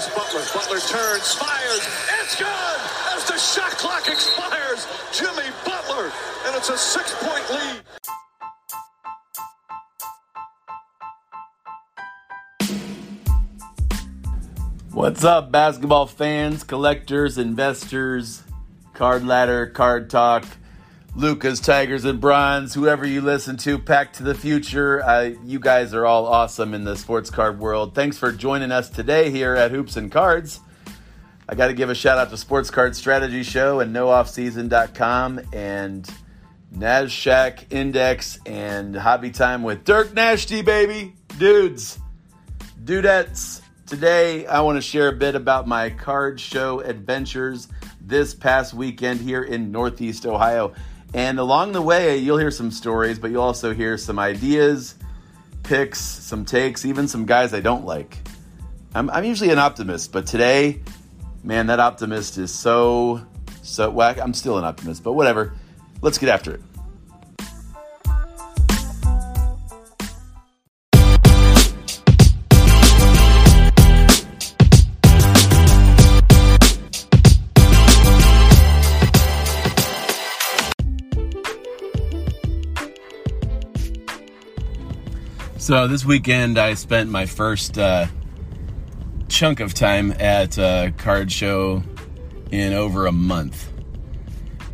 finds Butler. Butler turns, fires. It's good as the shot clock expires. Jimmy Butler, and it's a six-point lead. What's up, basketball fans, collectors, investors, card ladder, card talk, Lucas, Tigers, and Bronze, whoever you listen to, Pack to the Future. I, you guys are all awesome in the sports card world. Thanks for joining us today here at Hoops and Cards. I got to give a shout out to Sports Card Strategy Show and NoOffSeason.com and NASDAQ Index and Hobby Time with Dirk Nashty, baby. Dudes, dudettes. Today, I want to share a bit about my card show adventures this past weekend here in Northeast Ohio. And along the way, you'll hear some stories, but you'll also hear some ideas, picks, some takes, even some guys I don't like. I'm, I'm usually an optimist, but today, man, that optimist is so, so, well, I'm still an optimist, but whatever. Let's get after it. So this weekend, I spent my first uh, chunk of time at a card show in over a month,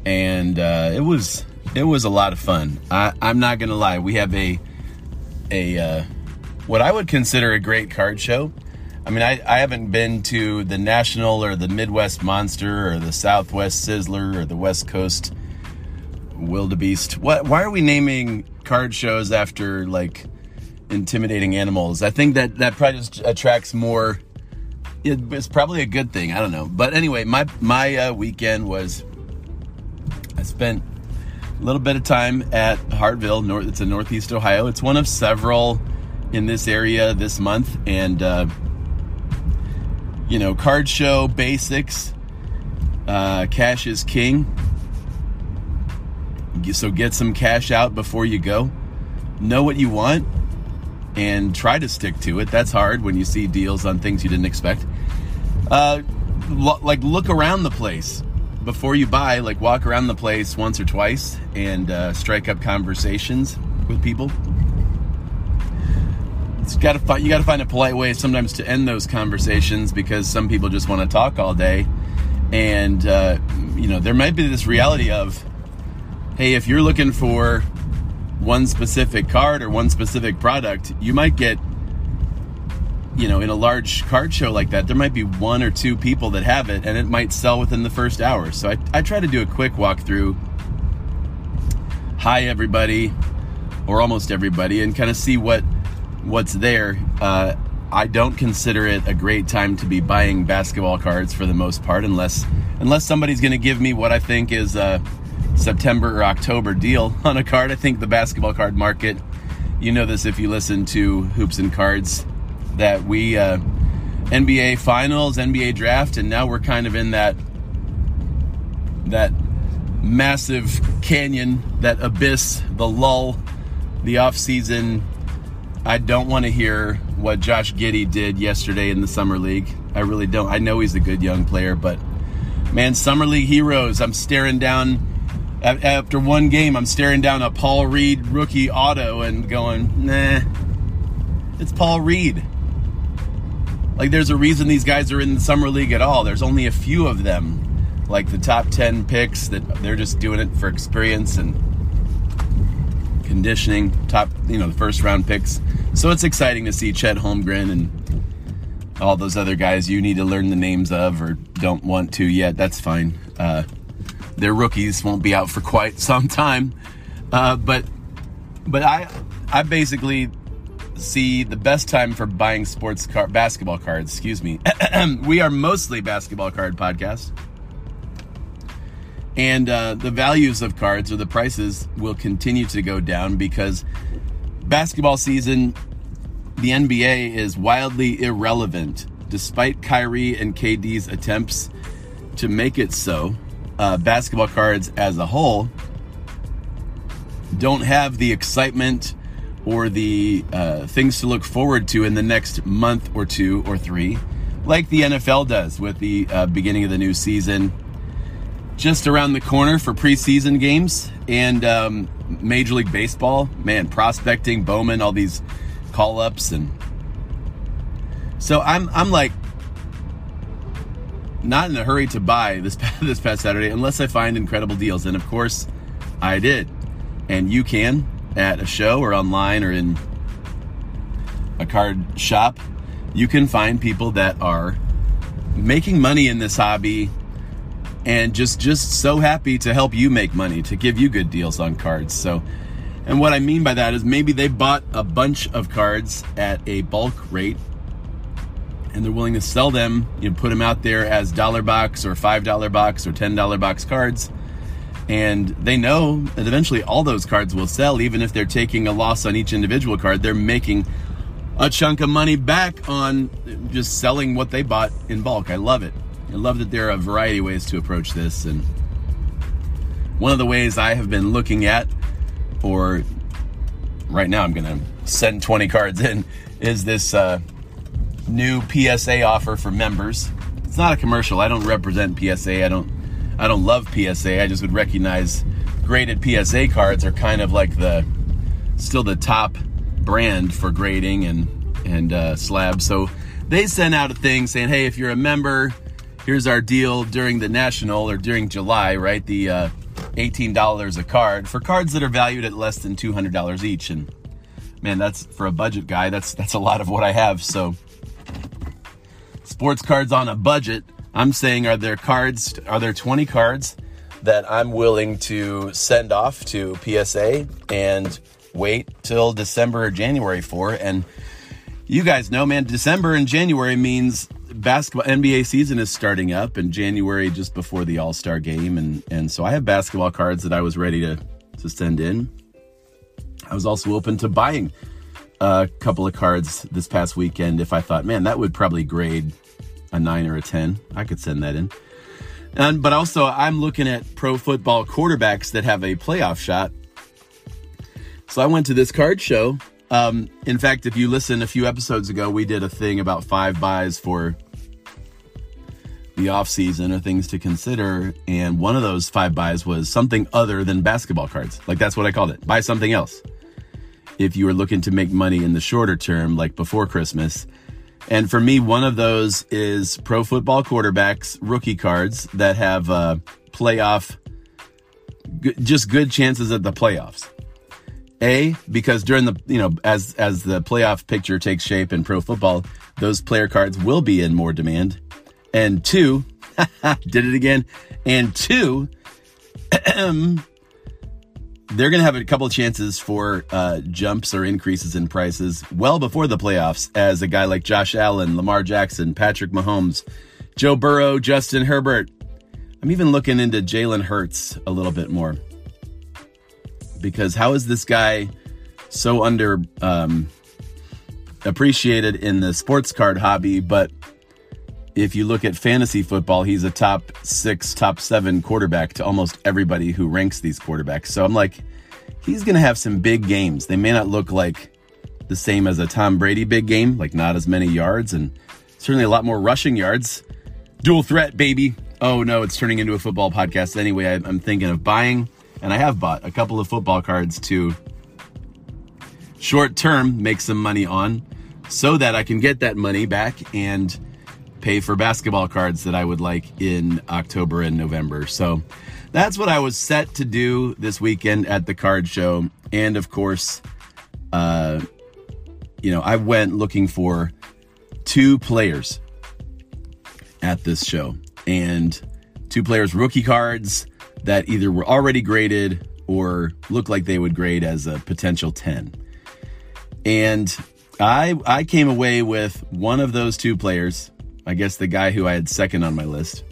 and uh, it was it was a lot of fun. I, I'm not gonna lie. We have a a uh, what I would consider a great card show. I mean, I, I haven't been to the National or the Midwest Monster or the Southwest Sizzler or the West Coast Wildebeest. What? Why are we naming card shows after like? Intimidating animals. I think that that probably just attracts more. It's probably a good thing. I don't know, but anyway, my my uh, weekend was. I spent a little bit of time at Hartville. North, it's in Northeast Ohio. It's one of several in this area this month, and uh, you know, card show basics. Uh, cash is king. So get some cash out before you go. Know what you want and try to stick to it. That's hard when you see deals on things you didn't expect. Uh, lo- like look around the place before you buy. Like walk around the place once or twice and uh, strike up conversations with people. It's got to find you got to find a polite way sometimes to end those conversations because some people just want to talk all day, and uh, you know there might be this reality of, hey, if you're looking for one specific card or one specific product, you might get, you know, in a large card show like that, there might be one or two people that have it and it might sell within the first hour. So I, I try to do a quick walkthrough. Hi, everybody, or almost everybody, and kind of see what what's there. Uh, I don't consider it a great time to be buying basketball cards for the most part, unless unless somebody's going to give me what I think is. Uh, September or October deal on a card. I think the basketball card market, you know this if you listen to Hoops and Cards, that we uh, NBA Finals, NBA Draft, and now we're kind of in that that massive canyon, that abyss, the lull, the off season. I don't want to hear what Josh Giddey did yesterday in the summer league. I really don't. I know he's a good young player, but man, summer league heroes. I'm staring down after one game, I'm staring down a Paul Reed rookie auto and going, nah, it's Paul Reed. Like, there's a reason these guys are in the summer league at all. There's only a few of them, like the top 10 picks, that they're just doing it for experience and conditioning, top, you know, the first round picks. So it's exciting to see Chet Holmgren and all those other guys you need to learn the names of or don't want to yet. That's fine. Uh, their rookies won't be out for quite some time. Uh, but but I I basically see the best time for buying sports car basketball cards. Excuse me. we are mostly basketball card podcast, and uh, the values of cards or the prices will continue to go down because basketball season, the NBA is wildly irrelevant, despite Kyrie and KD's attempts to make it so uh, basketball cards as a whole don't have the excitement or the uh, things to look forward to in the next month or two or three like the NFL does with the uh, beginning of the new season, just around the corner for preseason games and um, Major League Baseball. Man, prospecting, Bowman, all these call ups, and so I'm I'm like not in a hurry to buy this this past Saturday unless I find incredible deals, and of course, I did, and you can at a show or online or in a card shop you can find people that are making money in this hobby and just just so happy to help you make money to give you good deals on cards. So and what i mean by that is maybe they bought a bunch of cards at a bulk rate and they're willing to sell them you know, put them out there as dollar box or five dollar box or ten dollar box cards and they know that eventually all those cards will sell even if they're taking a loss on each individual card they're making a chunk of money back on just selling what they bought in bulk. I love it. I love that there are a variety of ways to approach this. And one of the ways I have been looking at, or right now I'm going to send 20 cards in, is this uh, new PSA offer for members. It's not a commercial. I don't represent PSA. I don't. I don't love PSA. I just would recognize graded PSA cards are kind of like the still the top brand for grading and and uh, slabs. So they sent out a thing saying, "Hey, if you're a member, here's our deal during the national or during July, right? The uh, $18 a card for cards that are valued at less than $200 each." And man, that's for a budget guy. That's that's a lot of what I have. So sports cards on a budget. I'm saying, are there cards? Are there 20 cards that I'm willing to send off to PSA and wait till December or January for. And you guys know, man, December and January means basketball NBA season is starting up and January just before the All-Star game and and so I have basketball cards that I was ready to to send in. I was also open to buying a couple of cards this past weekend if I thought, man, that would probably grade a 9 or a 10. I could send that in. And but also I'm looking at pro football quarterbacks that have a playoff shot so I went to this card show. Um, in fact, if you listen a few episodes ago, we did a thing about five buys for the off season or things to consider. And one of those five buys was something other than basketball cards. Like that's what I called it. Buy something else. If you were looking to make money in the shorter term, like before Christmas. And for me, one of those is pro football quarterbacks, rookie cards that have uh, playoff, just good chances at the playoffs. A, because during the, you know, as, as the playoff picture takes shape in pro football, those player cards will be in more demand. And two, did it again. And two, they're going to have a couple chances for uh, jumps or increases in prices well before the playoffs, as a guy like Josh Allen, Lamar Jackson, Patrick Mahomes, Joe Burrow, Justin Herbert. I'm even looking into Jalen Hurts a little bit more because how is this guy so under um, appreciated in the sports card hobby, but if you look at fantasy football, he's a top six, top seven quarterback to almost everybody who ranks these quarterbacks. So I'm like, he's going to have some big games. They may not look like the same as a Tom Brady big game, like not as many yards and certainly a lot more rushing yards. Dual threat, baby. Oh no, it's turning into a football podcast anyway. I'm thinking of buying and I have bought a couple of football cards to short term make some money on so that I can get that money back and pay for basketball cards that I would like in October and November. So that's what I was set to do this weekend at the card show. And of course, uh, you know, I went looking for two players at this show and two players rookie cards that either were already graded or looked like they would grade as a potential 10. And I I came away with one of those two players, I guess the guy who I had second on my list.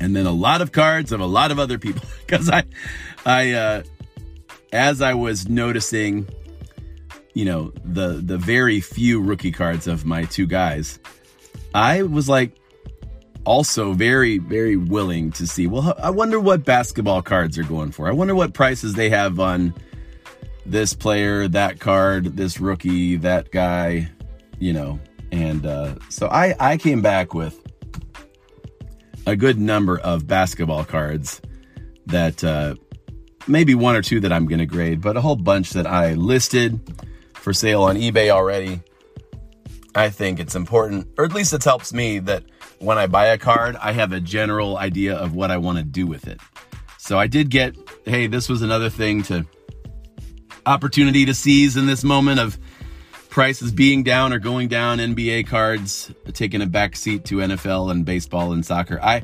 And then a lot of cards of a lot of other people cuz I I uh as I was noticing you know the the very few rookie cards of my two guys, I was like also very, very willing to see. Well, I wonder what basketball cards are going for. I wonder what prices they have on this player, that card, this rookie, that guy, you know, And uh, so I, I came back with a good number of basketball cards that uh, maybe one or two that I'm going to grade, but a whole bunch that I listed for sale on eBay already. I think it's important, or at least it helps me that when I buy a card, I have a general idea of what I want to do with it. So I did get, hey, this was another thing to opportunity to seize in this moment of prices being down or going down, NBA cards taking a back seat to NFL and baseball and soccer. I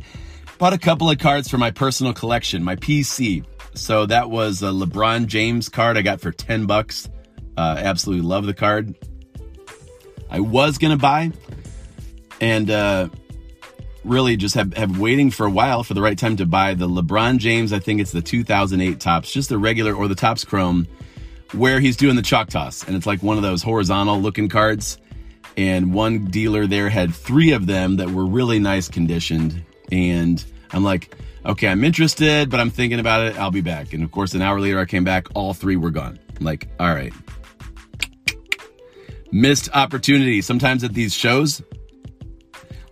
bought a couple of cards for my personal collection, my PC. So that was a LeBron James card I got for 10 bucks. Uh, absolutely love the card. I was going to buy and uh, really just have, have waiting for a while for the right time to buy the LeBron James. I think it's the 2008 Topps, just the regular or the Topps Chrome where he's doing the chalk toss. And it's like one of those horizontal looking cards. And one dealer there had three of them that were really nice conditioned. And I'm like, okay, I'm interested, but I'm thinking about it. I'll be back. And of course, an hour later, I came back. All three were gone. I'm like, all right. Missed opportunity. Sometimes at these shows,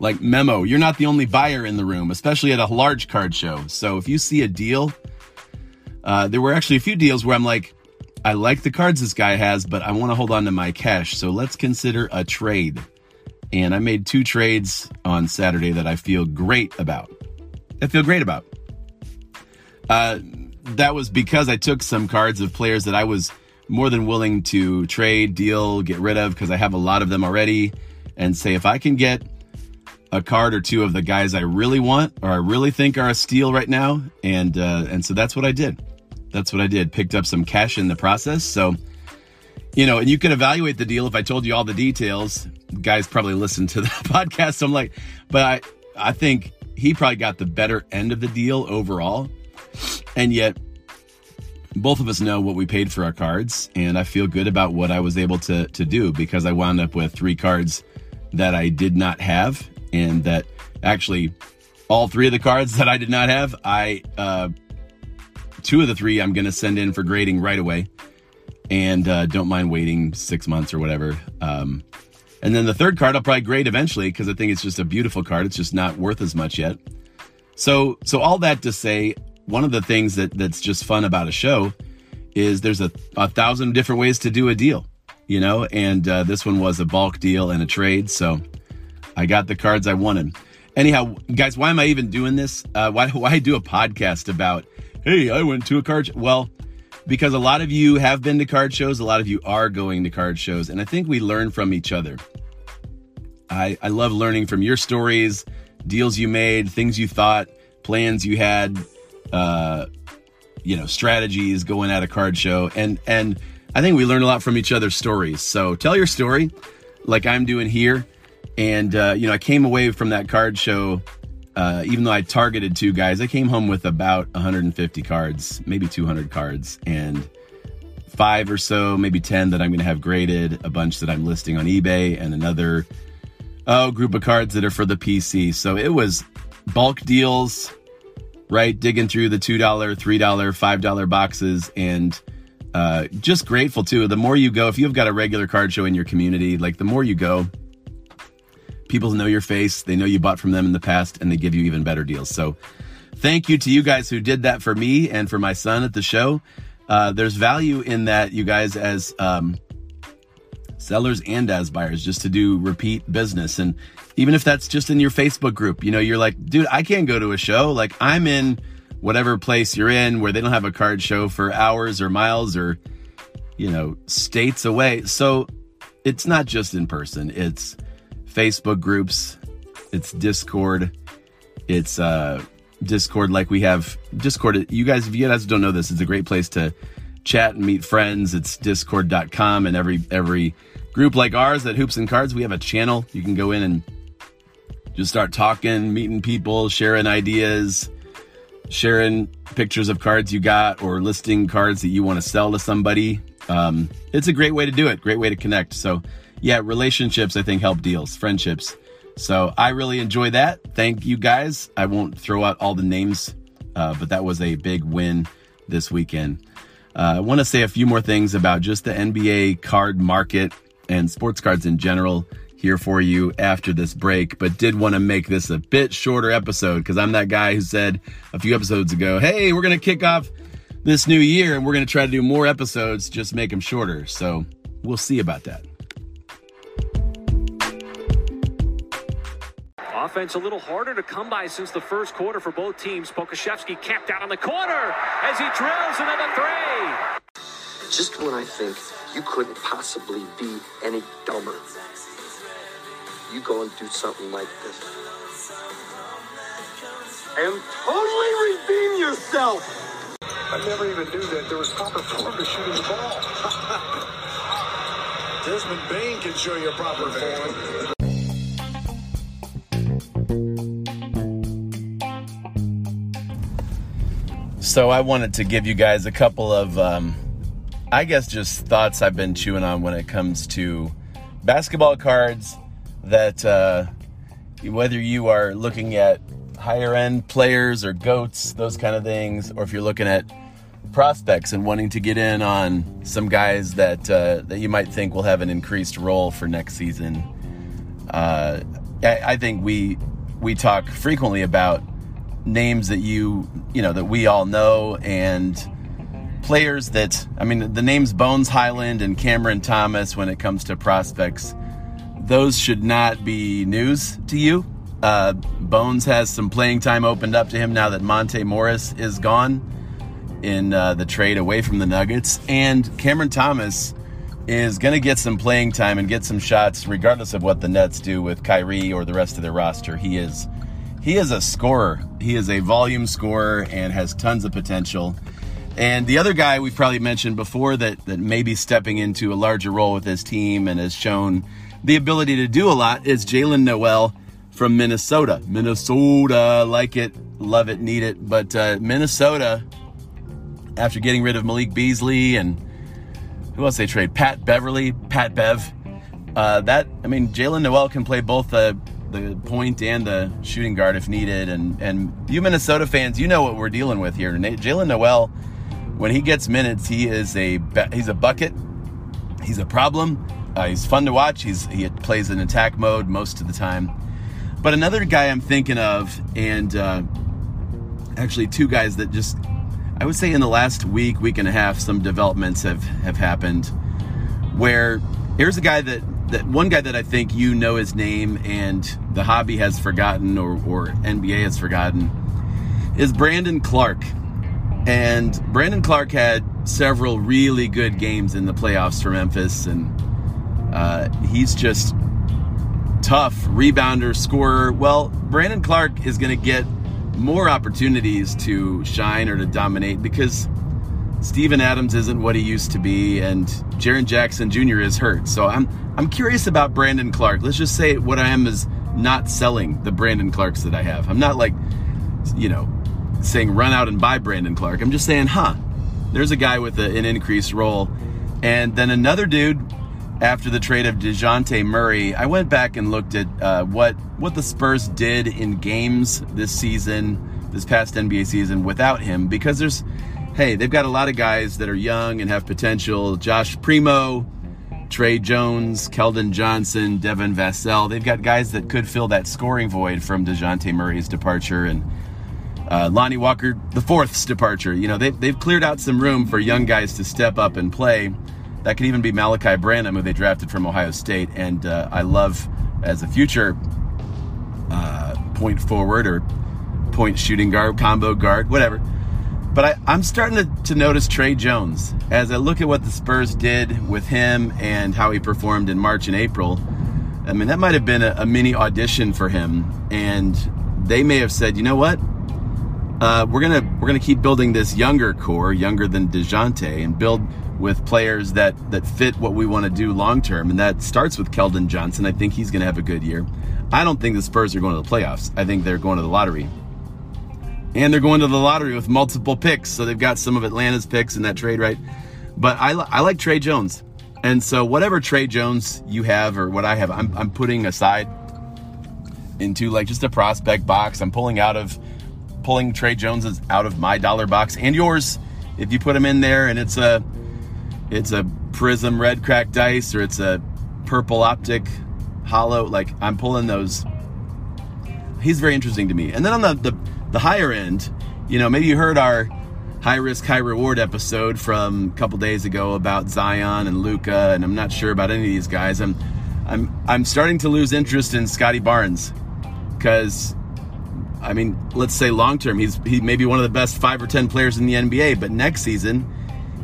like memo, you're not the only buyer in the room, especially at a large card show. So if you see a deal, uh, there were actually a few deals where I'm like, I like the cards this guy has, but I want to hold on to my cash. So let's consider a trade. And I made two trades on Saturday that I feel great about. I feel great about. Uh, that was because I took some cards of players that I was more than willing to trade, deal, get rid of because I have a lot of them already. And say, if I can get a card or two of the guys I really want or I really think are a steal right now, and uh, and so that's what I did that's what I did. Picked up some cash in the process. So, you know, and you could evaluate the deal if I told you all the details. Guys probably listen to the podcast. So I'm like, but I, I think he probably got the better end of the deal overall. And yet, both of us know what we paid for our cards, and I feel good about what I was able to to do because I wound up with three cards that I did not have, and that actually all three of the cards that I did not have, I uh, two of the three I'm going to send in for grading right away. And uh, don't mind waiting six months or whatever. Um, and then the third card I'll probably grade eventually because I think it's just a beautiful card. It's just not worth as much yet. So, so all that to say, one of the things that that's just fun about a show is there's a, a thousand different ways to do a deal, you know, and uh, this one was a bulk deal and a trade. So I got the cards I wanted. Anyhow, guys, why am I even doing this? Uh, why, why do a podcast about hey, I went to a card show. Well, because a lot of you have been to card shows, a lot of you are going to card shows, and I think we learn from each other. I, I love learning from your stories, deals you made, things you thought, plans you had, uh, you know, strategies going at a card show, and and I think we learn a lot from each other's stories. So tell your story, like I'm doing here, and uh, you know, I came away from that card show uh, even though I targeted two guys, I came home with about 150 cards, maybe 200 cards, and five or so, maybe 10 that I'm going to have graded, a bunch that I'm listing on eBay, and another oh group of cards that are for the PC. So it was bulk deals, right? Digging through the $2, $3, $5 boxes and uh, just grateful too. The more you go, if you've got a regular card show in your community, like the more you go, people know your face, they know you bought from them in the past, and they give you even better deals. So thank you to you guys who did that for me and for my son at the show. Uh, there's value in that, you guys, as um, sellers and as buyers, just to do repeat business. And even if that's just in your Facebook group, you know, you're like, dude, I can't go to a show. Like, I'm in whatever place you're in where they don't have a card show for hours or miles or, you know, states away. So it's not just in person, it's Facebook groups, it's Discord, it's uh, Discord like we have Discord. You guys, if you guys don't know this, it's a great place to chat and meet friends. It's discord.com and every every group like ours at Hoops and Cards, we have a channel. You can go in and just start talking, meeting people, sharing ideas, sharing pictures of cards you got or listing cards that you want to sell to somebody. Um, it's a great way to do it, great way to connect. So yeah, relationships, I think, help deals, friendships. So I really enjoy that. Thank you guys. I won't throw out all the names, uh, but that was a big win this weekend. Uh, I want to say a few more things about just the NBA card market and sports cards in general. here for you after this break, but did want to make this a bit shorter episode because I'm that guy who said a few episodes ago, hey, we're going to kick off this new year and we're going to try to do more episodes, just make them shorter. So we'll see about that. Offense a little harder to come by since the first quarter for both teams. Pokusevski capped out on the corner as he drills another three. Just when I think you couldn't possibly be any dumber, you go and do something like this. And totally redeem yourself. I never even knew that there was proper form to shooting the ball. Desmond Bane can show you a proper form. So I wanted to give you guys a couple of, um, I guess, just thoughts I've been chewing on when it comes to basketball cards. That uh, whether you are looking at higher end players or goats, those kind of things, or if you're looking at prospects and wanting to get in on some guys that uh, that you might think will have an increased role for next season. Uh, I, I think we we talk frequently about names that you you know that we all know and players that I mean the names Bones Hyland and Cameron Thomas when it comes to prospects those should not be news to you. Uh, Bones has some playing time opened up to him now that Monte Morris is gone in uh, the trade away from the Nuggets, and Cameron Thomas is going to get some playing time and get some shots regardless of what the Nets do with Kyrie or the rest of their roster. He is he is a scorer. He is a volume scorer and has tons of potential. And the other guy we've probably mentioned before that, that may be stepping into a larger role with his team and has shown the ability to do a lot is Jaylen Nowell from Minnesota. Minnesota, like it, love it, need it. But uh, Minnesota, after getting rid of Malik Beasley and who else they trade? Pat Beverley, Pat Bev. Uh, that I mean, Jaylen Nowell can play both the the point and the shooting guard if needed. And and you Minnesota fans, you know what we're dealing with here. Jaylen Nowell, when he gets minutes, he is a he's a bucket. He's a problem. Uh, he's fun to watch. He's he plays in attack mode most of the time. But another guy I'm thinking of, and uh, actually two guys that just I would say in the last week, week and a half, some developments have have happened. Where here's a guy that that one guy that I think you know his name and the hobby has forgotten or, or NBA has forgotten is Brandon Clarke. And Brandon Clarke had several really good games in the playoffs for Memphis, and uh, he's just tough rebounder, scorer. Well, Brandon Clarke is going to get more opportunities to shine or to dominate because Steven Adams isn't what he used to be, and Jaren Jackson Jr. is hurt. So I'm I'm curious about Brandon Clarke. Let's just say what I am is not selling the Brandon Clarkes that I have. I'm not like, you know, saying run out and buy Brandon Clarke. I'm just saying, huh, there's a guy with a, an increased role. And then another dude after the trade of Dejounte Murray, I went back and looked at uh, what, what the Spurs did in games this season, this past NBA season without him, because there's, hey, they've got a lot of guys that are young and have potential. Josh Primo, Tre Jones, Keldon Johnson, Devin Vassell. They've got guys that could fill that scoring void from Dejounte Murray's departure and uh, Lonnie Walker, the fourth's departure. You know, they've, they've cleared out some room for young guys to step up and play. That could even be Malaki Branham, who they drafted from Ohio State. And uh, I love as a future uh, point forward or point shooting guard, combo guard, whatever. But I, am starting to, to notice Tre Jones as I look at what the Spurs did with him and how he performed in March and April. I mean, that might have been a, a mini audition for him, and they may have said, you know what? Uh, we're gonna we're gonna keep building this younger core, younger than Dejounte, and build with players that that fit what we want to do long term, and that starts with Keldon Johnson. I think he's gonna have a good year. I don't think the Spurs are going to the playoffs. I think they're going to the lottery. And they're going to the lottery with multiple picks. So they've got some of Atlanta's picks in that trade, right? But I, I like Tre Jones. And so whatever Tre Jones you have or what I have, I'm, I'm putting aside into like just a prospect box. I'm pulling out of pulling Tre Jones's out of my dollar box and yours if you put them in there and it's a it's a Prizm red cracked ice or it's a purple optic holo. Like I'm pulling those. He's very interesting to me. And then on the the, the higher end, you know, maybe you heard our high risk, high reward episode from a couple days ago about Zion and Luka, and I'm not sure about any of these guys. I'm I'm I'm starting to lose interest in Scottie Barnes because I mean, let's say long term, he's he may be one of the best five or ten players in the NBA, but next season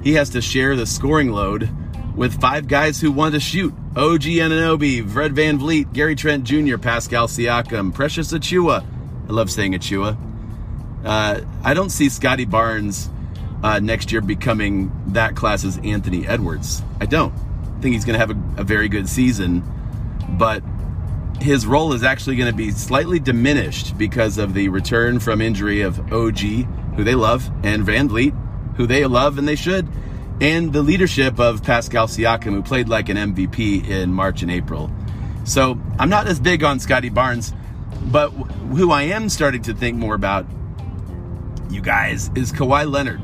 he has to share the scoring load with five guys who want to shoot. OG Anunoby, Fred VanVleet, Gary Trent Jr., Pascal Siakam, Precious Achiuwa. I love saying Achiuwa. Uh, I don't see Scottie Barnes uh, next year becoming that class as Anthony Edwards. I don't. I think he's going to have a, a very good season, but his role is actually going to be slightly diminished because of the return from injury of OG, who they love, and VanVleet, who they love and they should, and the leadership of Pascal Siakam, who played like an MVP in March and April. So I'm not as big on Scottie Barnes, but who I am starting to think more about, you guys, is Kawhi Leonard.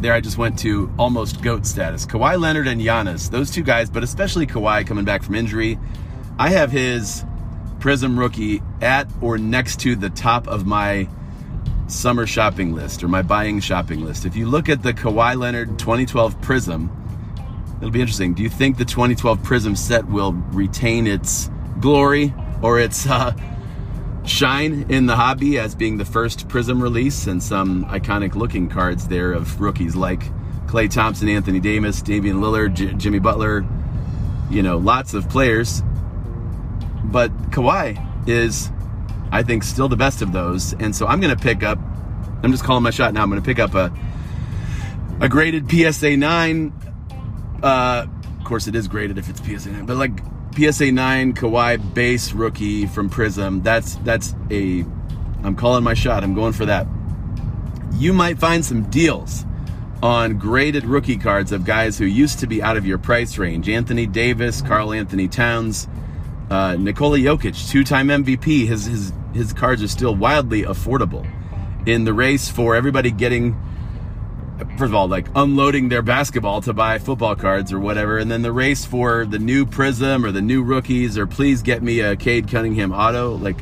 There, I just went to almost GOAT status. Kawhi Leonard and Giannis, those two guys, but especially Kawhi coming back from injury. I have his Prizm rookie at or next to the top of my summer shopping list or my buying shopping list. If you look at the Kawhi Leonard 2012 Prizm, it'll be interesting. Do you think the 2012 Prizm set will retain its glory or its uh, shine in the hobby as being the first Prizm release and some iconic looking cards there of rookies like Klay Thompson, Anthony Davis, Damian Lillard, J- Jimmy Butler, you know, lots of players. But Kawhi is I think still the best of those. And so I'm going to pick up, I'm just calling my shot now. I'm going to pick up a, a graded PSA 9. Uh, of course, it is graded if it's PSA 9, but like PSA 9 Kawhi base rookie from Prizm. That's, that's a, I'm calling my shot. I'm going for that. You might find some deals on graded rookie cards of guys who used to be out of your price range. Anthony Davis, Karl-Anthony Towns, uh, Nikola Jokic, two-time MVP. His his his cards are still wildly affordable in the race for everybody getting first of all like unloading their basketball to buy football cards or whatever and then the race for the new Prizm or the new rookies or please get me a Cade Cunningham auto like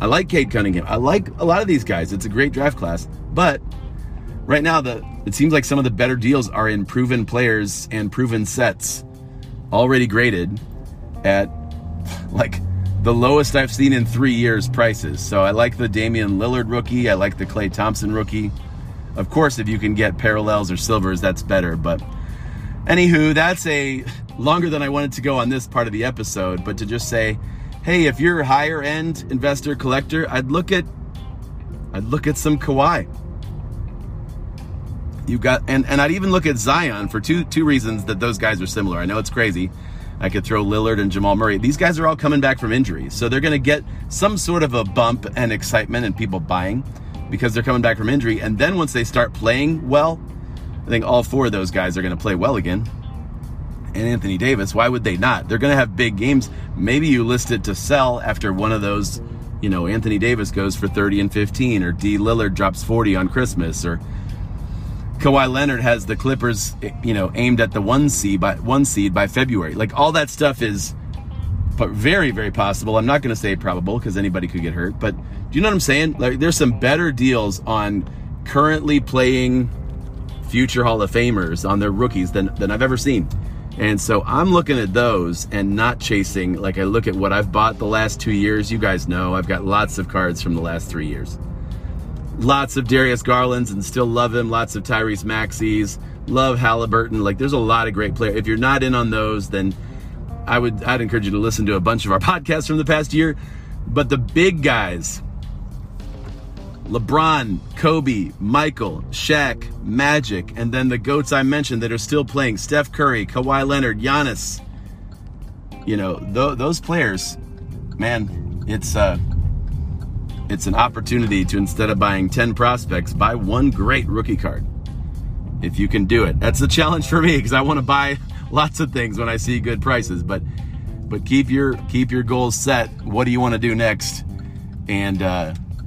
I like Cade Cunningham I like a lot of these guys it's a great draft class but right now the it seems like some of the better deals are in proven players and proven sets already graded at like the lowest I've seen in three years prices. So I like the Damian Lillard rookie. I like the Klay Thompson rookie. Of course, if you can get parallels or silvers, that's better. But anywho, that's a longer than I wanted to go on this part of the episode. But to just say, hey, if you're a higher end investor collector, I'd look at I'd look at some Kawhi. You got and, and I'd even look at Zion for two two reasons that those guys are similar. I know it's crazy. I could throw Lillard and Jamal Murray. These guys are all coming back from injuries. So they're going to get some sort of a bump and excitement and people buying because they're coming back from injury. And then once they start playing well, I think all four of those guys are going to play well again. And Anthony Davis, why would they not? They're going to have big games. Maybe you list it to sell after one of those, you know, Anthony Davis goes for 30 and 15 or D Lillard drops 40 on Christmas or Kawhi Leonard has the Clippers, you know, aimed at the one seed by one seed by February. Like all that stuff is very, very possible. I'm not going to say probable because anybody could get hurt, but do you know what I'm saying? Like there's some better deals on currently playing future Hall of Famers on their rookies than than I've ever seen. And so I'm looking at those and not chasing. Like I look at what I've bought the last two years. You guys know I've got lots of cards from the last three years lots of Darius Garlands and still love him. Lots of Tyrese Maxey's. Love Halliburton. Like there's a lot of great players. If you're not in on those, then I would I'd encourage you to listen to a bunch of our podcasts from the past year. But the big guys, LeBron, Kobe, Michael, Shaq, Magic, and then the goats I mentioned that are still playing, Steph Curry, Kawhi Leonard, Giannis. You know, th- those players, man, it's uh it's an opportunity to instead of buying 10 prospects, buy one great rookie card. If you can do it. That's the challenge for me because I want to buy lots of things when I see good prices, but but keep your keep your goals set. What do you want to do next? And uh,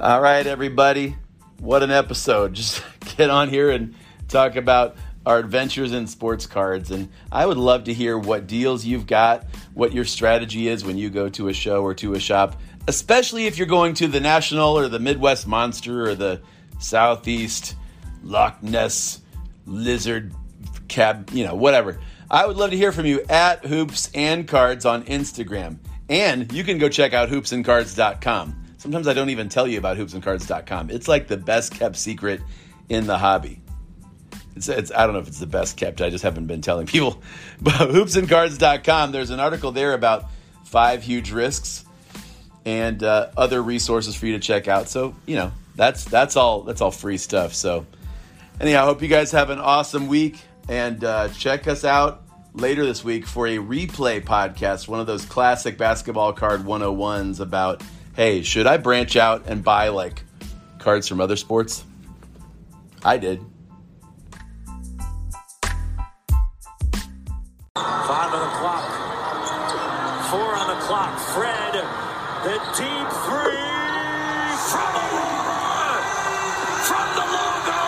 All right, everybody. What an episode. Just get on here and talk about our adventures in sports cards. And I would love to hear what deals you've got, what your strategy is when you go to a show or to a shop, especially if you're going to the National or the Midwest Monster or the Southeast Loch Ness Lizard Cab, you know, whatever. I would love to hear from you at Hoops and Cards on Instagram. And you can go check out hoopsandcards.com. Sometimes I don't even tell you about hoopsandcards.com. It's like the best kept secret in the hobby. It's, it's, I don't know if it's the best kept. I just haven't been telling people. But hoopsandcards.com, there's an article there about five huge risks and uh, other resources for you to check out. So you know that's that's all that's all free stuff. So anyhow, I hope you guys have an awesome week and uh, check us out later this week for a replay podcast, one of those classic basketball card 101s about hey, should I branch out and buy like cards from other sports? I did. Five on the clock. Four on the clock. Fred, the deep three from Aurora, from the logo.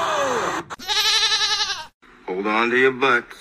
Hold on to your butts.